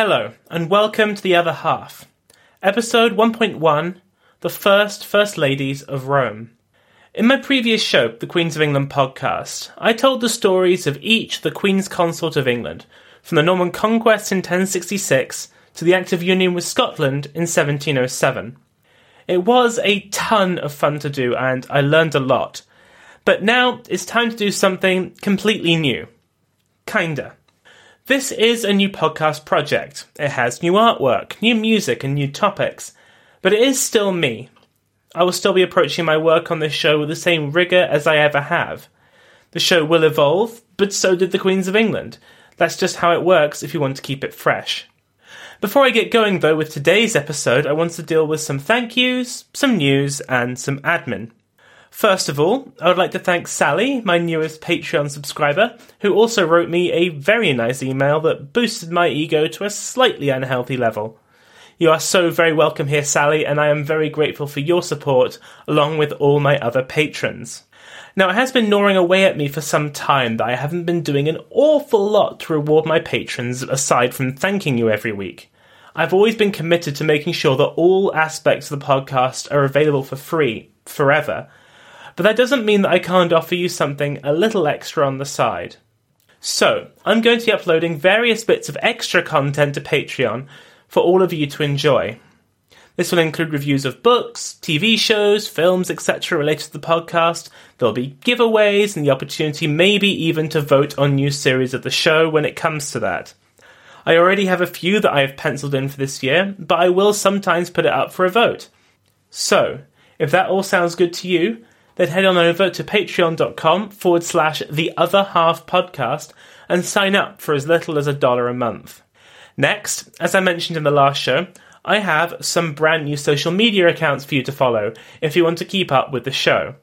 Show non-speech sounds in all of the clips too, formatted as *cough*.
Hello, and welcome to The Other Half, episode 1.1 The First First Ladies of Rome. In my previous show, the Queens of England podcast, I told the stories of each the Queen's Consort of England, from the Norman Conquest in 1066 to the Act of Union with Scotland in 1707. It was a ton of fun to do, and I learned a lot. But now it's time to do something completely new. Kinda. This is a new podcast project. It has new artwork, new music, and new topics. But it is still me. I will still be approaching my work on this show with the same rigour as I ever have. The show will evolve, but so did the Queens of England. That's just how it works if you want to keep it fresh. Before I get going, though, with today's episode, I want to deal with some thank yous, some news, and some admin. First of all, I would like to thank Sally, my newest Patreon subscriber, who also wrote me a very nice email that boosted my ego to a slightly unhealthy level. You are so very welcome here, Sally, and I am very grateful for your support, along with all my other patrons. Now, it has been gnawing away at me for some time that I haven't been doing an awful lot to reward my patrons aside from thanking you every week. I've always been committed to making sure that all aspects of the podcast are available for free, forever, but that doesn't mean that I can't offer you something a little extra on the side. So, I'm going to be uploading various bits of extra content to Patreon for all of you to enjoy. This will include reviews of books, TV shows, films, etc. related to the podcast. There'll be giveaways and the opportunity maybe even to vote on new series of the show when it comes to that. I already have a few that I have penciled in for this year, but I will sometimes put it up for a vote. So, if that all sounds good to you, then head on over to patreon.com forward slash the other half podcast and sign up for as little as a dollar a month. Next, as I mentioned in the last show, I have some brand new social media accounts for you to follow if you want to keep up with the show.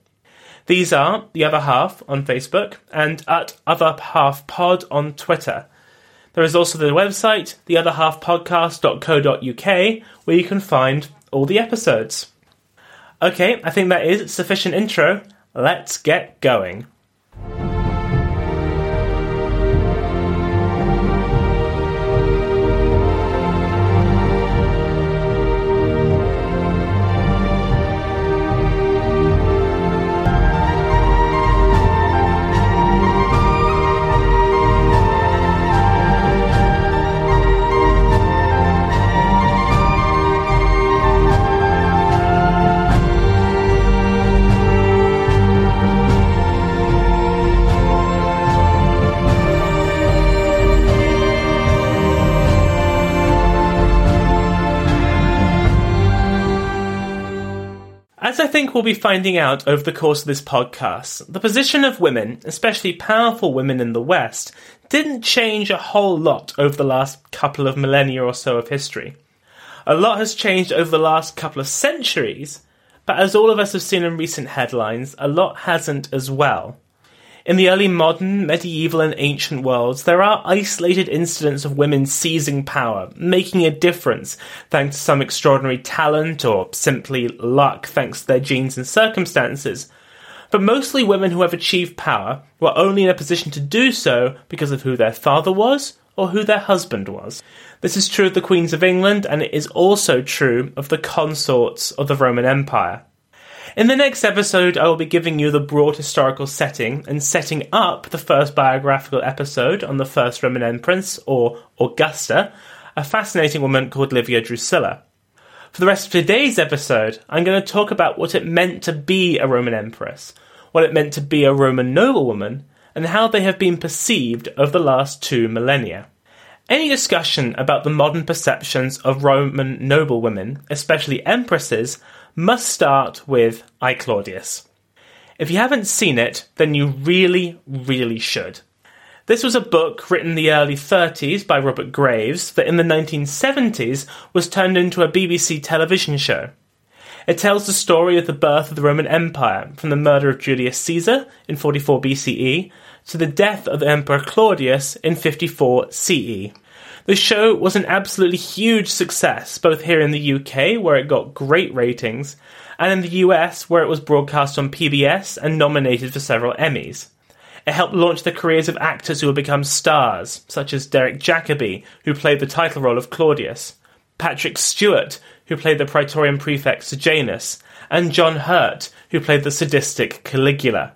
These are The Other Half on Facebook and at Other Half Pod on Twitter. There is also the website, theotherhalfpodcast.co.uk, where you can find all the episodes. Okay, I think that is sufficient intro. Let's get going. Think we'll be finding out over the course of this podcast, the position of women, especially powerful women in the West, didn't change a whole lot over the last couple of millennia or so of history. A lot has changed over the last couple of centuries, but as all of us have seen in recent headlines, a lot hasn't as well. In the early modern, medieval, and ancient worlds, there are isolated incidents of women seizing power, making a difference thanks to some extraordinary talent or simply luck thanks to their genes and circumstances. But mostly women who have achieved power were only in a position to do so because of who their father was or who their husband was. This is true of the Queens of England, and it is also true of the consorts of the Roman Empire. In the next episode, I will be giving you the broad historical setting and setting up the first biographical episode on the first Roman empress, or Augusta, a fascinating woman called Livia Drusilla. For the rest of today's episode, I'm going to talk about what it meant to be a Roman empress, what it meant to be a Roman noblewoman, and how they have been perceived over the last two millennia. Any discussion about the modern perceptions of Roman noblewomen, especially empresses, must start with I Claudius. If you haven't seen it, then you really, really should. This was a book written in the early 30s by Robert Graves that in the 1970s was turned into a BBC television show. It tells the story of the birth of the Roman Empire, from the murder of Julius Caesar in 44 BCE to the death of Emperor Claudius in 54 CE. The show was an absolutely huge success, both here in the UK, where it got great ratings, and in the US, where it was broadcast on PBS and nominated for several Emmys. It helped launch the careers of actors who would become stars, such as Derek Jacobi, who played the title role of Claudius, Patrick Stewart, who played the Praetorian prefect Sejanus, and John Hurt, who played the sadistic Caligula.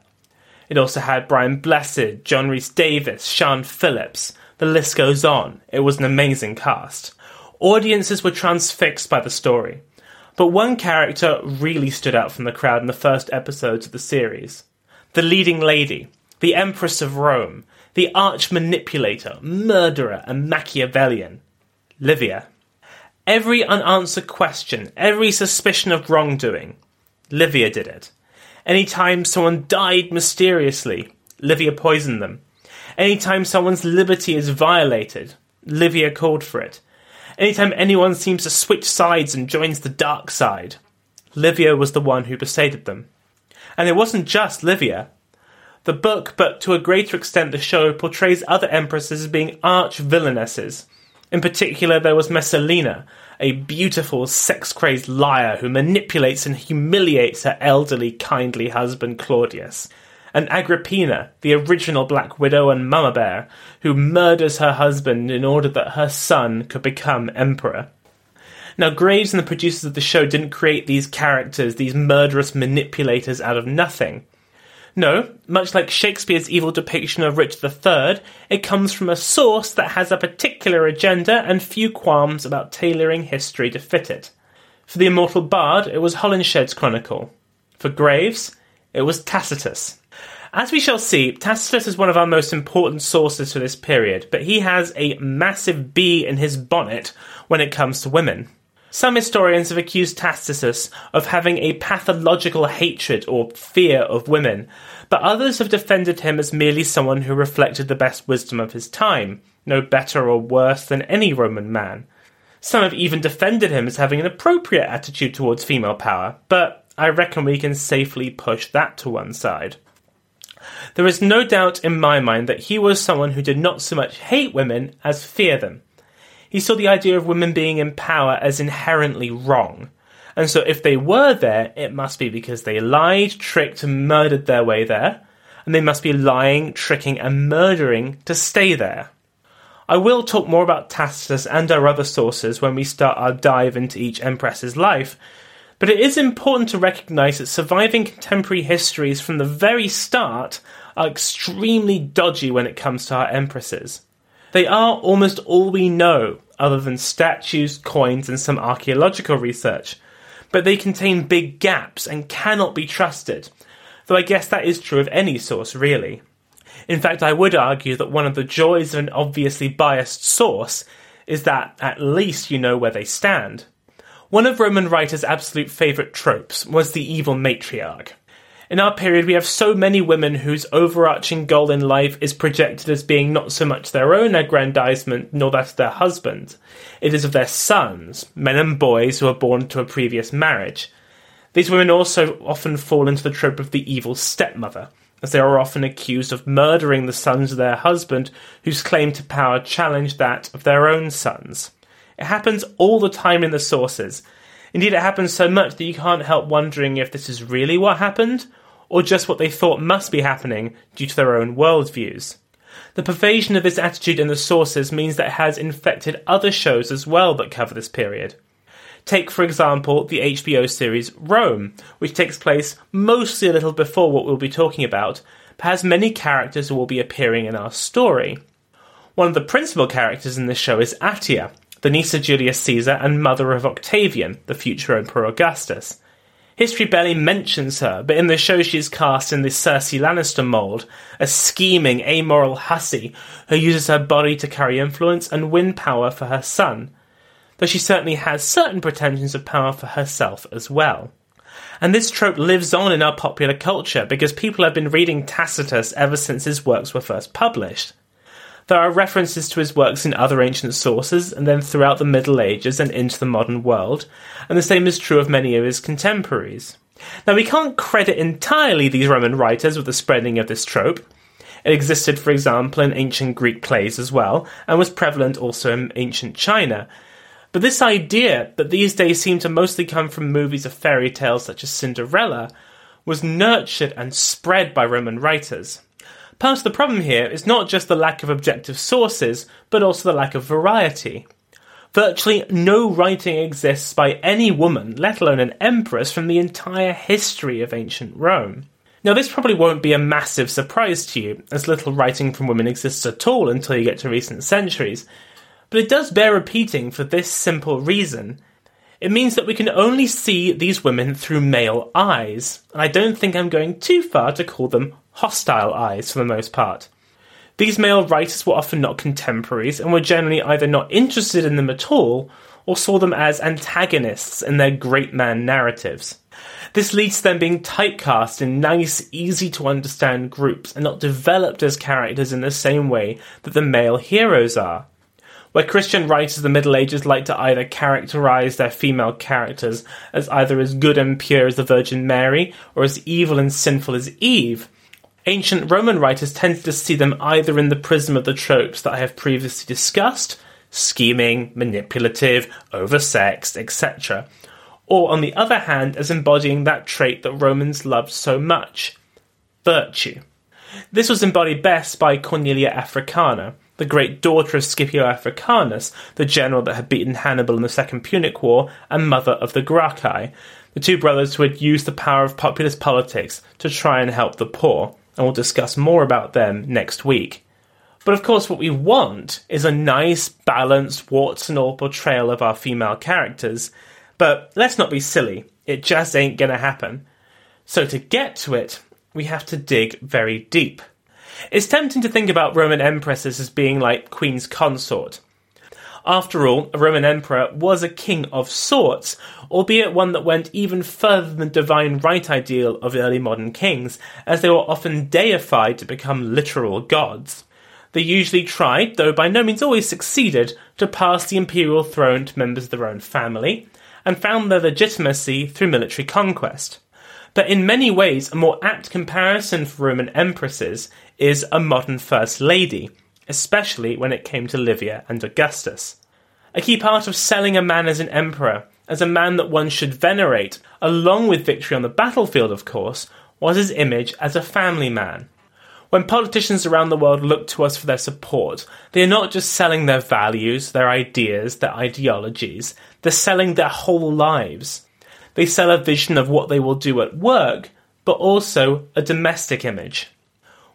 It also had Brian Blessed, John Rhys Davies, Siân Phillips, the list goes on. It was an amazing cast. Audiences were transfixed by the story. But one character really stood out from the crowd in the first episodes of the series. The leading lady, the Empress of Rome, the arch manipulator, murderer, and Machiavellian, Livia. Every unanswered question, every suspicion of wrongdoing, Livia did it. Any time someone died mysteriously, Livia poisoned them. Anytime someone's liberty is violated, Livia called for it. Anytime anyone seems to switch sides and joins the dark side, Livia was the one who persuaded them. And it wasn't just Livia. The book, but to a greater extent the show, portrays other empresses as being arch villainesses. In particular, there was Messalina, a beautiful, sex crazed liar who manipulates and humiliates her elderly, kindly husband Claudius and Agrippina, the original Black Widow and Mama Bear, who murders her husband in order that her son could become emperor. Now, Graves and the producers of the show didn't create these characters, these murderous manipulators, out of nothing. No, much like Shakespeare's evil depiction of Richard III, it comes from a source that has a particular agenda and few qualms about tailoring history to fit it. For the immortal bard, it was Holinshed's chronicle. For Graves, it was Tacitus. As we shall see, Tacitus is one of our most important sources for this period, but he has a massive bee in his bonnet when it comes to women. Some historians have accused Tacitus of having a pathological hatred or fear of women, but others have defended him as merely someone who reflected the best wisdom of his time, no better or worse than any Roman man. Some have even defended him as having an appropriate attitude towards female power, but I reckon we can safely push that to one side. There is no doubt in my mind that he was someone who did not so much hate women as fear them. He saw the idea of women being in power as inherently wrong. And so if they were there, it must be because they lied, tricked, and murdered their way there. And they must be lying, tricking, and murdering to stay there. I will talk more about Tacitus and our other sources when we start our dive into each empress's life, but it is important to recognise that surviving contemporary histories from the very start are extremely dodgy when it comes to our empresses. They are almost all we know, other than statues, coins, and some archaeological research, but they contain big gaps and cannot be trusted, though I guess that is true of any source, really. In fact, I would argue that one of the joys of an obviously biased source is that at least you know where they stand. One of Roman writers' absolute favourite tropes was the evil matriarch. In our period, we have so many women whose overarching goal in life is projected as being not so much their own aggrandizement nor that of their husband. It is of their sons, men and boys who are born to a previous marriage. These women also often fall into the trope of the evil stepmother, as they are often accused of murdering the sons of their husband, whose claim to power challenged that of their own sons. It happens all the time in the sources. Indeed, it happens so much that you can't help wondering if this is really what happened, or just what they thought must be happening due to their own worldviews. The pervasion of this attitude in the sources means that it has infected other shows as well that cover this period. Take, for example, the HBO series Rome, which takes place mostly a little before what we'll be talking about, but has many characters who will be appearing in our story. One of the principal characters in this show is Atia, the niece of Julius Caesar and mother of Octavian, the future Emperor Augustus. History barely mentions her, but in the show she is cast in the Cersei Lannister mould, a scheming, amoral hussy who uses her body to carry influence and win power for her son, though she certainly has certain pretensions of power for herself as well. And this trope lives on in our popular culture because people have been reading Tacitus ever since his works were first published. There are references to his works in other ancient sources, and then throughout the Middle Ages and into the modern world, and the same is true of many of his contemporaries. Now, we can't credit entirely these Roman writers with the spreading of this trope. It existed, for example, in ancient Greek plays as well, and was prevalent also in ancient China. But this idea that these days seem to mostly come from movies of fairy tales such as Cinderella was nurtured and spread by Roman writers. Part of the problem here is not just the lack of objective sources, but also the lack of variety. Virtually no writing exists by any woman, let alone an empress, from the entire history of ancient Rome. Now, this probably won't be a massive surprise to you, as little writing from women exists at all until you get to recent centuries, but it does bear repeating for this simple reason. It means that we can only see these women through male eyes, and I don't think I'm going too far to call them hostile eyes for the most part. These male writers were often not contemporaries and were generally either not interested in them at all or saw them as antagonists in their great man narratives. This leads to them being typecast in nice, easy to understand groups and not developed as characters in the same way that the male heroes are. Where Christian writers of the Middle Ages like to either characterize their female characters as either as good and pure as the Virgin Mary or as evil and sinful as Eve, Ancient Roman writers tended to see them either in the prism of the tropes that I have previously discussed scheming, manipulative, oversexed, etc. Or, on the other hand, as embodying that trait that Romans loved so much virtue. This was embodied best by Cornelia Africana, the great daughter of Scipio Africanus, the general that had beaten Hannibal in the Second Punic War, and mother of the Gracchi, the two brothers who had used the power of populist politics to try and help the poor and we'll discuss more about them next week. But of course, what we want is a nice, balanced, warts and all portrayal of our female characters. But let's not be silly, it just ain't gonna happen. So to get to it, we have to dig very deep. It's tempting to think about Roman empresses as being like Queen's consort, after all, a Roman emperor was a king of sorts, albeit one that went even further than the divine right ideal of early modern kings, as they were often deified to become literal gods. They usually tried, though by no means always succeeded, to pass the imperial throne to members of their own family, and found their legitimacy through military conquest. But in many ways, a more apt comparison for Roman empresses is a modern First Lady, especially when it came to Livia and Augustus. A key part of selling a man as an emperor, as a man that one should venerate, along with victory on the battlefield, of course, was his image as a family man. When politicians around the world look to us for their support, they are not just selling their values, their ideas, their ideologies, they're selling their whole lives. They sell a vision of what they will do at work, but also a domestic image.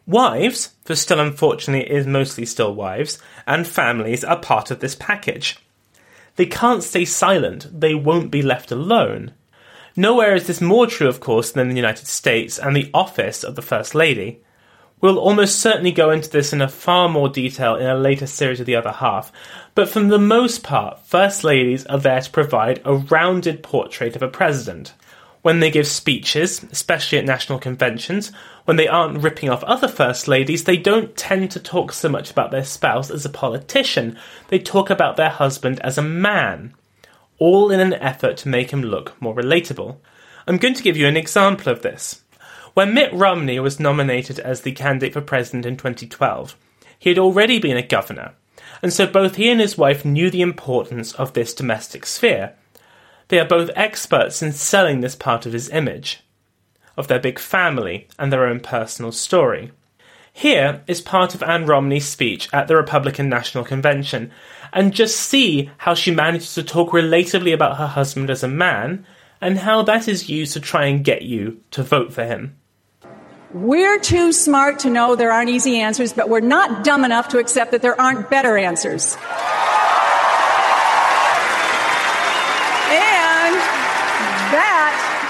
Wives, for still unfortunately it is mostly still wives, and families are part of this package. They can't stay silent, they won't be left alone. Nowhere is this more true, of course, than in the United States and the office of the First Lady. We'll almost certainly go into this in a far more detail in a later series of the other half, but for the most part, First Ladies are there to provide a rounded portrait of a president when they give speeches, especially at national conventions, when they aren't ripping off other first ladies, they don't tend to talk so much about their spouse as a politician. They talk about their husband as a man, all in an effort to make him look more relatable. I'm going to give you an example of this. When Mitt Romney was nominated as the candidate for president in 2012, he had already been a governor, and so both he and his wife knew the importance of this domestic sphere they are both experts in selling this part of his image, of their big family and their own personal story. Here is part of Ann Romney's speech at the Republican National Convention, and just see how she manages to talk relatively about her husband as a man, and how that is used to try and get you to vote for him. We're too smart to know there aren't easy answers, but we're not dumb enough to accept that there aren't better answers.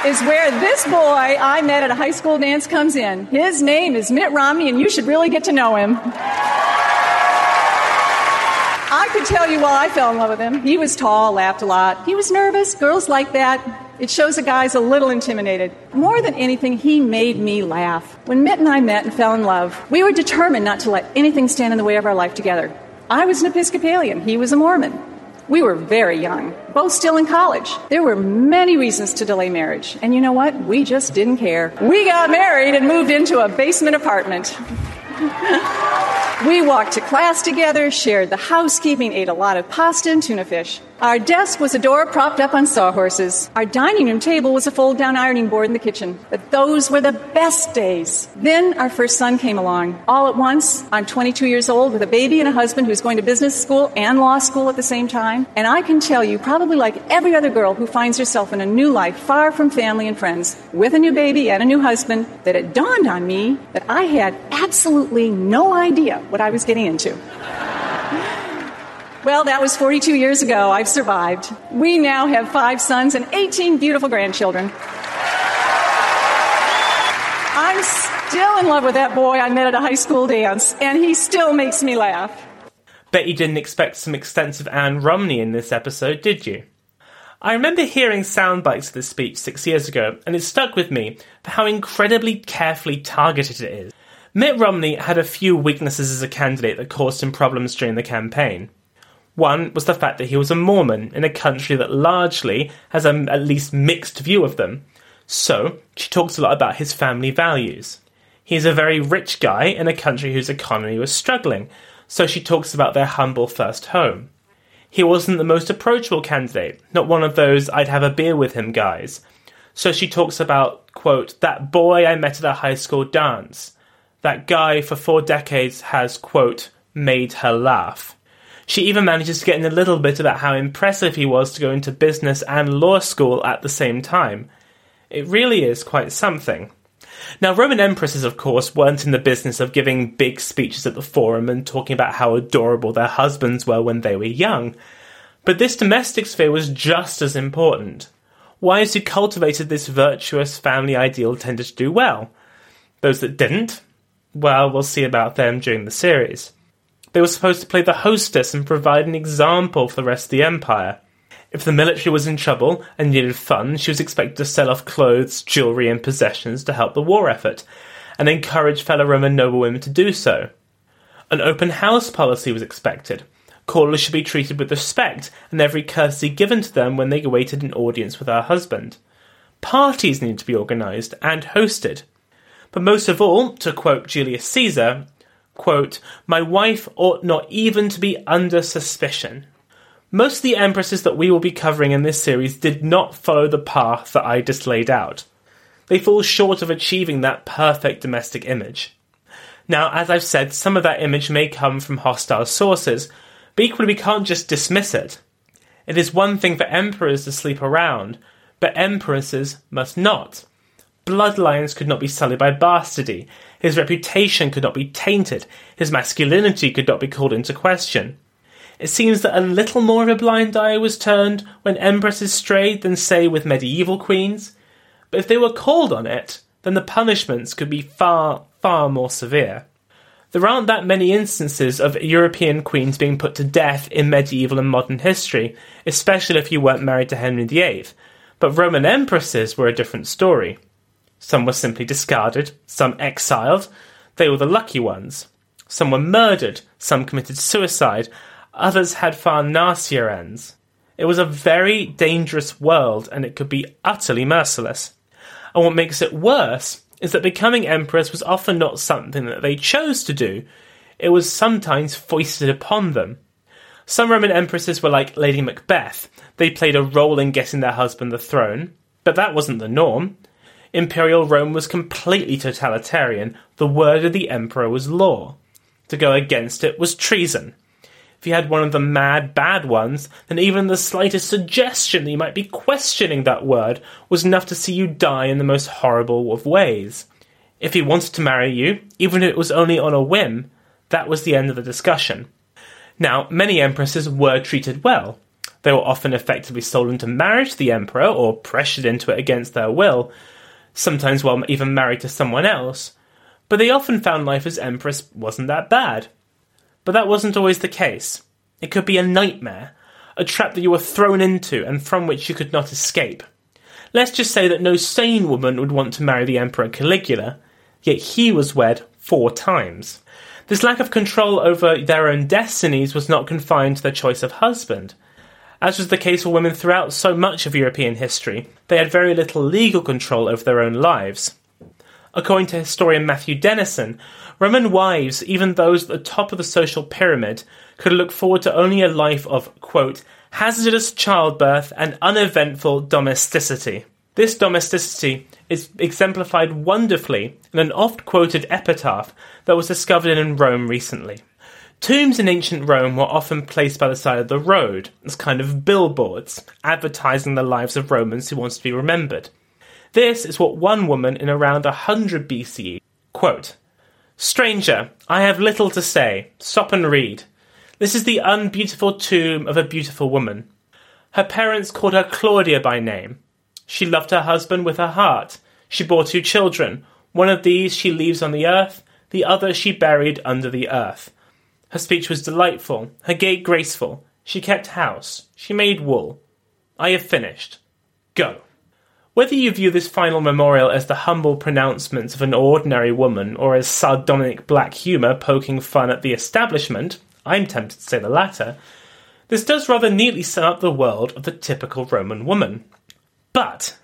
Is where this boy I met at a high school dance comes in. His name is Mitt Romney, and you should really get to know him. I could tell you why I fell in love with him. He was tall, laughed a lot. He was nervous. Girls like that. It shows a guy's a little intimidated. More than anything, he made me laugh. When Mitt and I met and fell in love, we were determined not to let anything stand in the way of our life together. I was an Episcopalian, he was a Mormon. We were very young, both still in college. There were many reasons to delay marriage. And you know what? We just didn't care. We got married and moved into a basement apartment. *laughs* we walked to class together, shared the housekeeping, ate a lot of pasta and tuna fish. Our desk was a door propped up on sawhorses. Our dining room table was a fold down ironing board in the kitchen. But those were the best days. Then our first son came along. All at once, I'm 22 years old with a baby and a husband who's going to business school and law school at the same time. And I can tell you, probably like every other girl who finds herself in a new life far from family and friends, with a new baby and a new husband, that it dawned on me that I had absolutely no idea what I was getting into. Well, that was 42 years ago. I've survived. We now have five sons and 18 beautiful grandchildren. I'm still in love with that boy I met at a high school dance, and he still makes me laugh. Bet you didn't expect some extensive Ann Romney in this episode, did you? I remember hearing sound bites of this speech six years ago, and it stuck with me for how incredibly carefully targeted it is. Mitt Romney had a few weaknesses as a candidate that caused him problems during the campaign. One was the fact that he was a Mormon in a country that largely has a at least mixed view of them. So, she talks a lot about his family values. He's a very rich guy in a country whose economy was struggling, so she talks about their humble first home. He wasn't the most approachable candidate, not one of those I'd have a beer with him guys. So she talks about, quote, that boy I met at a high school dance. That guy for four decades has, quote, made her laugh. She even manages to get in a little bit about how impressive he was to go into business and law school at the same time. It really is quite something. Now, Roman empresses, of course, weren't in the business of giving big speeches at the forum and talking about how adorable their husbands were when they were young. But this domestic sphere was just as important. Wives who cultivated this virtuous family ideal tended to do well. Those that didn't, well, we'll see about them during the series. They were supposed to play the hostess and provide an example for the rest of the empire. If the military was in trouble and needed funds, she was expected to sell off clothes, jewellery, and possessions to help the war effort, and encourage fellow Roman noblewomen to do so. An open house policy was expected. Callers should be treated with respect and every courtesy given to them when they awaited an audience with her husband. Parties needed to be organised and hosted. But most of all, to quote Julius Caesar, quote, My wife ought not even to be under suspicion. Most of the empresses that we will be covering in this series did not follow the path that I just laid out. They fall short of achieving that perfect domestic image. Now, as I've said, some of that image may come from hostile sources, but equally we can't just dismiss it. It is one thing for emperors to sleep around, but empresses must not. Bloodlines could not be sullied by bastardy, his reputation could not be tainted, his masculinity could not be called into question. It seems that a little more of a blind eye was turned when empresses strayed than, say, with medieval queens. But if they were called on it, then the punishments could be far, far more severe. There aren't that many instances of European queens being put to death in medieval and modern history, especially if you weren't married to Henry VIII. But Roman empresses were a different story. Some were simply discarded, some exiled. They were the lucky ones. Some were murdered, some committed suicide, others had far nastier ends. It was a very dangerous world, and it could be utterly merciless. And what makes it worse is that becoming empress was often not something that they chose to do, it was sometimes foisted upon them. Some Roman empresses were like Lady Macbeth. They played a role in getting their husband the throne, but that wasn't the norm. Imperial Rome was completely totalitarian. The word of the emperor was law. To go against it was treason. If you had one of the mad, bad ones, then even the slightest suggestion that you might be questioning that word was enough to see you die in the most horrible of ways. If he wanted to marry you, even if it was only on a whim, that was the end of the discussion. Now, many empresses were treated well. They were often effectively sold into marriage to the emperor or pressured into it against their will, sometimes while even married to someone else, but they often found life as empress wasn't that bad. But that wasn't always the case. It could be a nightmare, a trap that you were thrown into and from which you could not escape. Let's just say that no sane woman would want to marry the Emperor Caligula, yet he was wed four times. This lack of control over their own destinies was not confined to their choice of husband. As was the case for women throughout so much of European history, they had very little legal control over their own lives. According to historian Matthew Dennison, Roman wives, even those at the top of the social pyramid, could look forward to only a life of, quote, hazardous childbirth and uneventful domesticity. This domesticity is exemplified wonderfully in an oft quoted epitaph that was discovered in Rome recently. Tombs in ancient Rome were often placed by the side of the road as kind of billboards, advertising the lives of Romans who wanted to be remembered. This is what one woman in around 100 BCE quote, Stranger, I have little to say. Stop and read. This is the unbeautiful tomb of a beautiful woman. Her parents called her Claudia by name. She loved her husband with her heart. She bore two children. One of these she leaves on the earth, the other she buried under the earth. Her speech was delightful, her gait graceful. She kept house. She made wool. I have finished. Go. Whether you view this final memorial as the humble pronouncements of an ordinary woman or as sardonic black humour poking fun at the establishment, I'm tempted to say the latter, this does rather neatly sum up the world of the typical Roman woman. But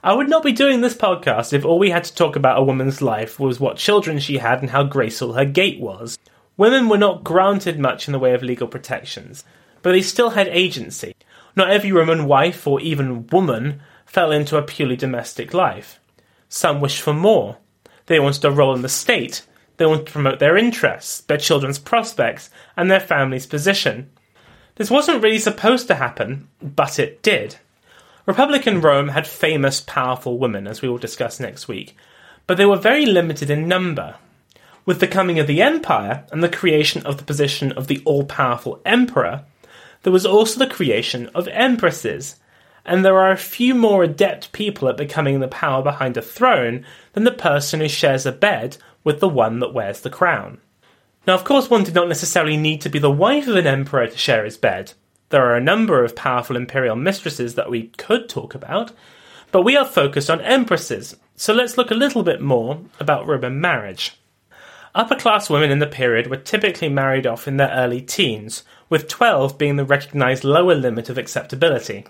I would not be doing this podcast if all we had to talk about a woman's life was what children she had and how graceful her gait was. Women were not granted much in the way of legal protections, but they still had agency. Not every Roman wife or even woman fell into a purely domestic life. Some wished for more. They wanted a role in the state. They wanted to promote their interests, their children's prospects, and their family's position. This wasn't really supposed to happen, but it did. Republican Rome had famous, powerful women, as we will discuss next week, but they were very limited in number. With the coming of the empire and the creation of the position of the all powerful emperor, there was also the creation of empresses, and there are a few more adept people at becoming the power behind a throne than the person who shares a bed with the one that wears the crown. Now, of course, one did not necessarily need to be the wife of an emperor to share his bed. There are a number of powerful imperial mistresses that we could talk about, but we are focused on empresses, so let's look a little bit more about Roman marriage. Upper class women in the period were typically married off in their early teens, with 12 being the recognised lower limit of acceptability.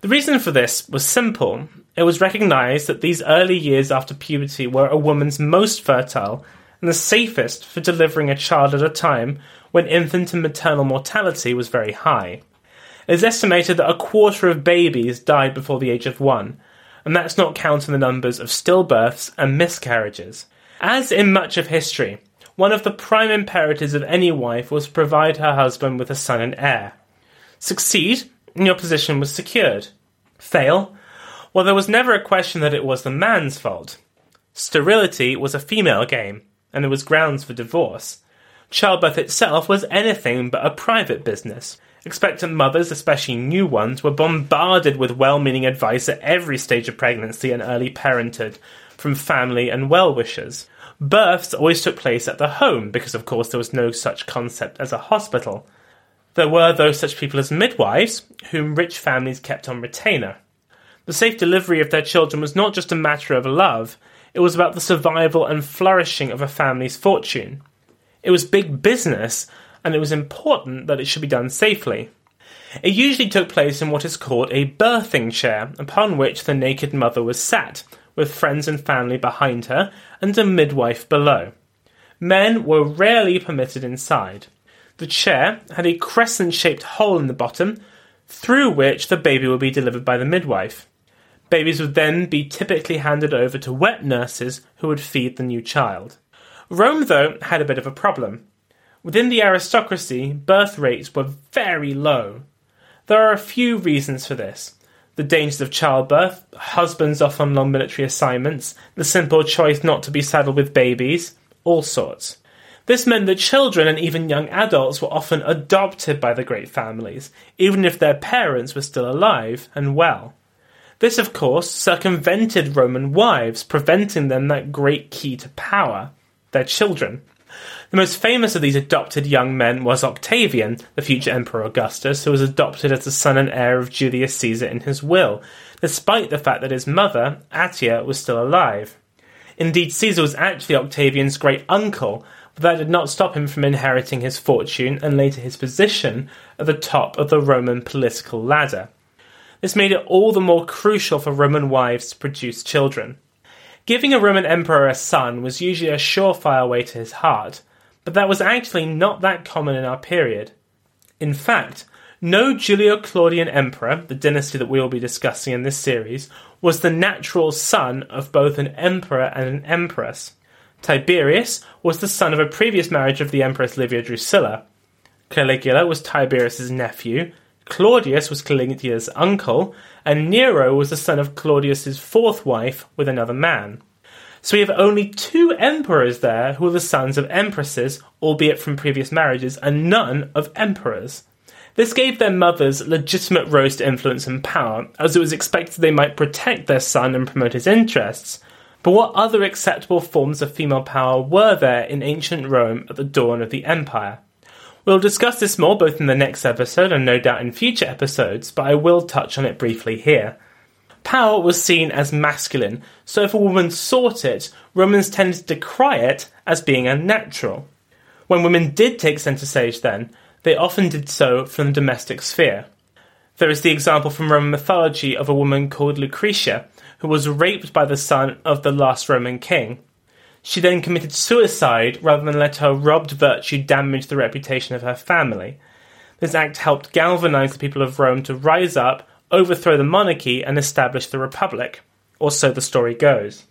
The reason for this was simple. It was recognized that these early years after puberty were a woman's most fertile and the safest for delivering a child at a time when infant and maternal mortality was very high. It is estimated that a quarter of babies died before the age of one, and that's not counting the numbers of stillbirths and miscarriages. As in much of history, one of the prime imperatives of any wife was to provide her husband with a son and heir. Succeed, and your position was secured. Fail? Well, there was never a question that it was the man's fault. Sterility was a female game, and there was grounds for divorce. Childbirth itself was anything but a private business. Expectant mothers, especially new ones, were bombarded with well meaning advice at every stage of pregnancy and early parenthood from family and well wishers. Births always took place at the home because, of course, there was no such concept as a hospital. There were, though, such people as midwives, whom rich families kept on retainer. The safe delivery of their children was not just a matter of love, it was about the survival and flourishing of a family's fortune. It was big business, and it was important that it should be done safely. It usually took place in what is called a birthing chair, upon which the naked mother was sat, with friends and family behind her and a midwife below. Men were rarely permitted inside. The chair had a crescent shaped hole in the bottom, through which the baby would be delivered by the midwife. Babies would then be typically handed over to wet nurses who would feed the new child. Rome, though, had a bit of a problem. Within the aristocracy, birth rates were very low. There are a few reasons for this the dangers of childbirth, husbands off on long military assignments, the simple choice not to be saddled with babies, all sorts. This meant that children and even young adults were often adopted by the great families, even if their parents were still alive and well. This, of course, circumvented Roman wives, preventing them that great key to power their children. The most famous of these adopted young men was Octavian, the future Emperor Augustus, who was adopted as the son and heir of Julius Caesar in his will, despite the fact that his mother, Atia, was still alive. Indeed, Caesar was actually Octavian's great uncle, but that did not stop him from inheriting his fortune and later his position at the top of the Roman political ladder. This made it all the more crucial for Roman wives to produce children. Giving a Roman emperor a son was usually a surefire way to his heart, but that was actually not that common in our period. In fact, no Julio Claudian emperor, the dynasty that we will be discussing in this series, was the natural son of both an emperor and an empress. Tiberius was the son of a previous marriage of the empress Livia Drusilla. Caligula was Tiberius's nephew, Claudius was Caligula's uncle, and Nero was the son of Claudius's fourth wife with another man. So we have only two emperors there who are the sons of empresses, albeit from previous marriages, and none of emperors. This gave their mothers legitimate roles to influence and power, as it was expected they might protect their son and promote his interests. But what other acceptable forms of female power were there in ancient Rome at the dawn of the empire? We'll discuss this more both in the next episode and no doubt in future episodes, but I will touch on it briefly here. Power was seen as masculine, so if a woman sought it, Romans tended to decry it as being unnatural. When women did take centre stage, then, they often did so from the domestic sphere. There is the example from Roman mythology of a woman called Lucretia, who was raped by the son of the last Roman king. She then committed suicide rather than let her robbed virtue damage the reputation of her family. This act helped galvanize the people of Rome to rise up, overthrow the monarchy, and establish the republic. Or so the story goes.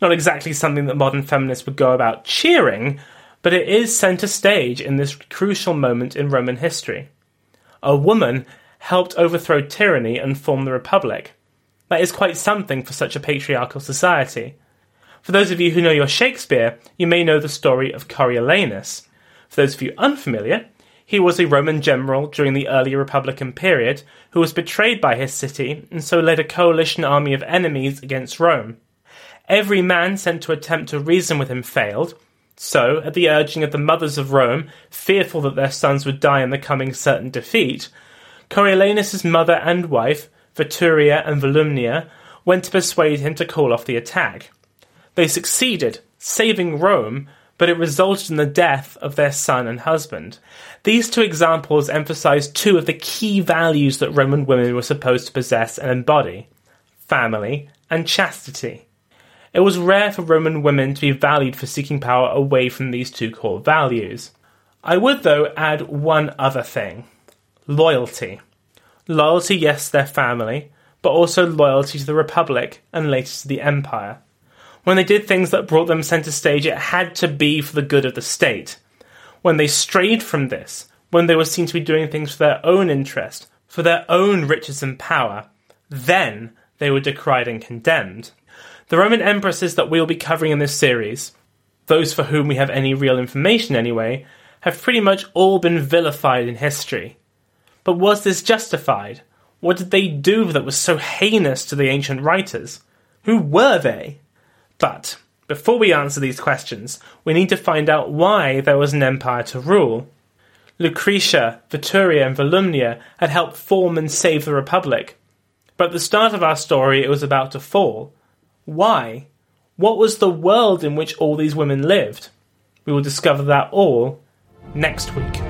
Not exactly something that modern feminists would go about cheering, but it is centre stage in this crucial moment in Roman history. A woman helped overthrow tyranny and form the republic. That is quite something for such a patriarchal society. For those of you who know your Shakespeare, you may know the story of Coriolanus. For those of you unfamiliar, he was a Roman general during the early Republican period who was betrayed by his city and so led a coalition army of enemies against Rome. Every man sent to attempt to reason with him failed, so, at the urging of the mothers of Rome, fearful that their sons would die in the coming certain defeat, Coriolanus's mother and wife, Veturia and Volumnia, went to persuade him to call off the attack. They succeeded, saving Rome, but it resulted in the death of their son and husband. These two examples emphasize two of the key values that Roman women were supposed to possess and embody family and chastity. It was rare for Roman women to be valued for seeking power away from these two core values. I would, though, add one other thing loyalty. Loyalty, yes, their family, but also loyalty to the Republic and later to the Empire. When they did things that brought them centre stage, it had to be for the good of the state. When they strayed from this, when they were seen to be doing things for their own interest, for their own riches and power, then they were decried and condemned. The Roman empresses that we'll be covering in this series, those for whom we have any real information anyway, have pretty much all been vilified in history. But was this justified? What did they do that was so heinous to the ancient writers? Who were they? But before we answer these questions, we need to find out why there was an empire to rule. Lucretia, Veturia, and Volumnia had helped form and save the Republic. But at the start of our story, it was about to fall. Why? What was the world in which all these women lived? We will discover that all next week.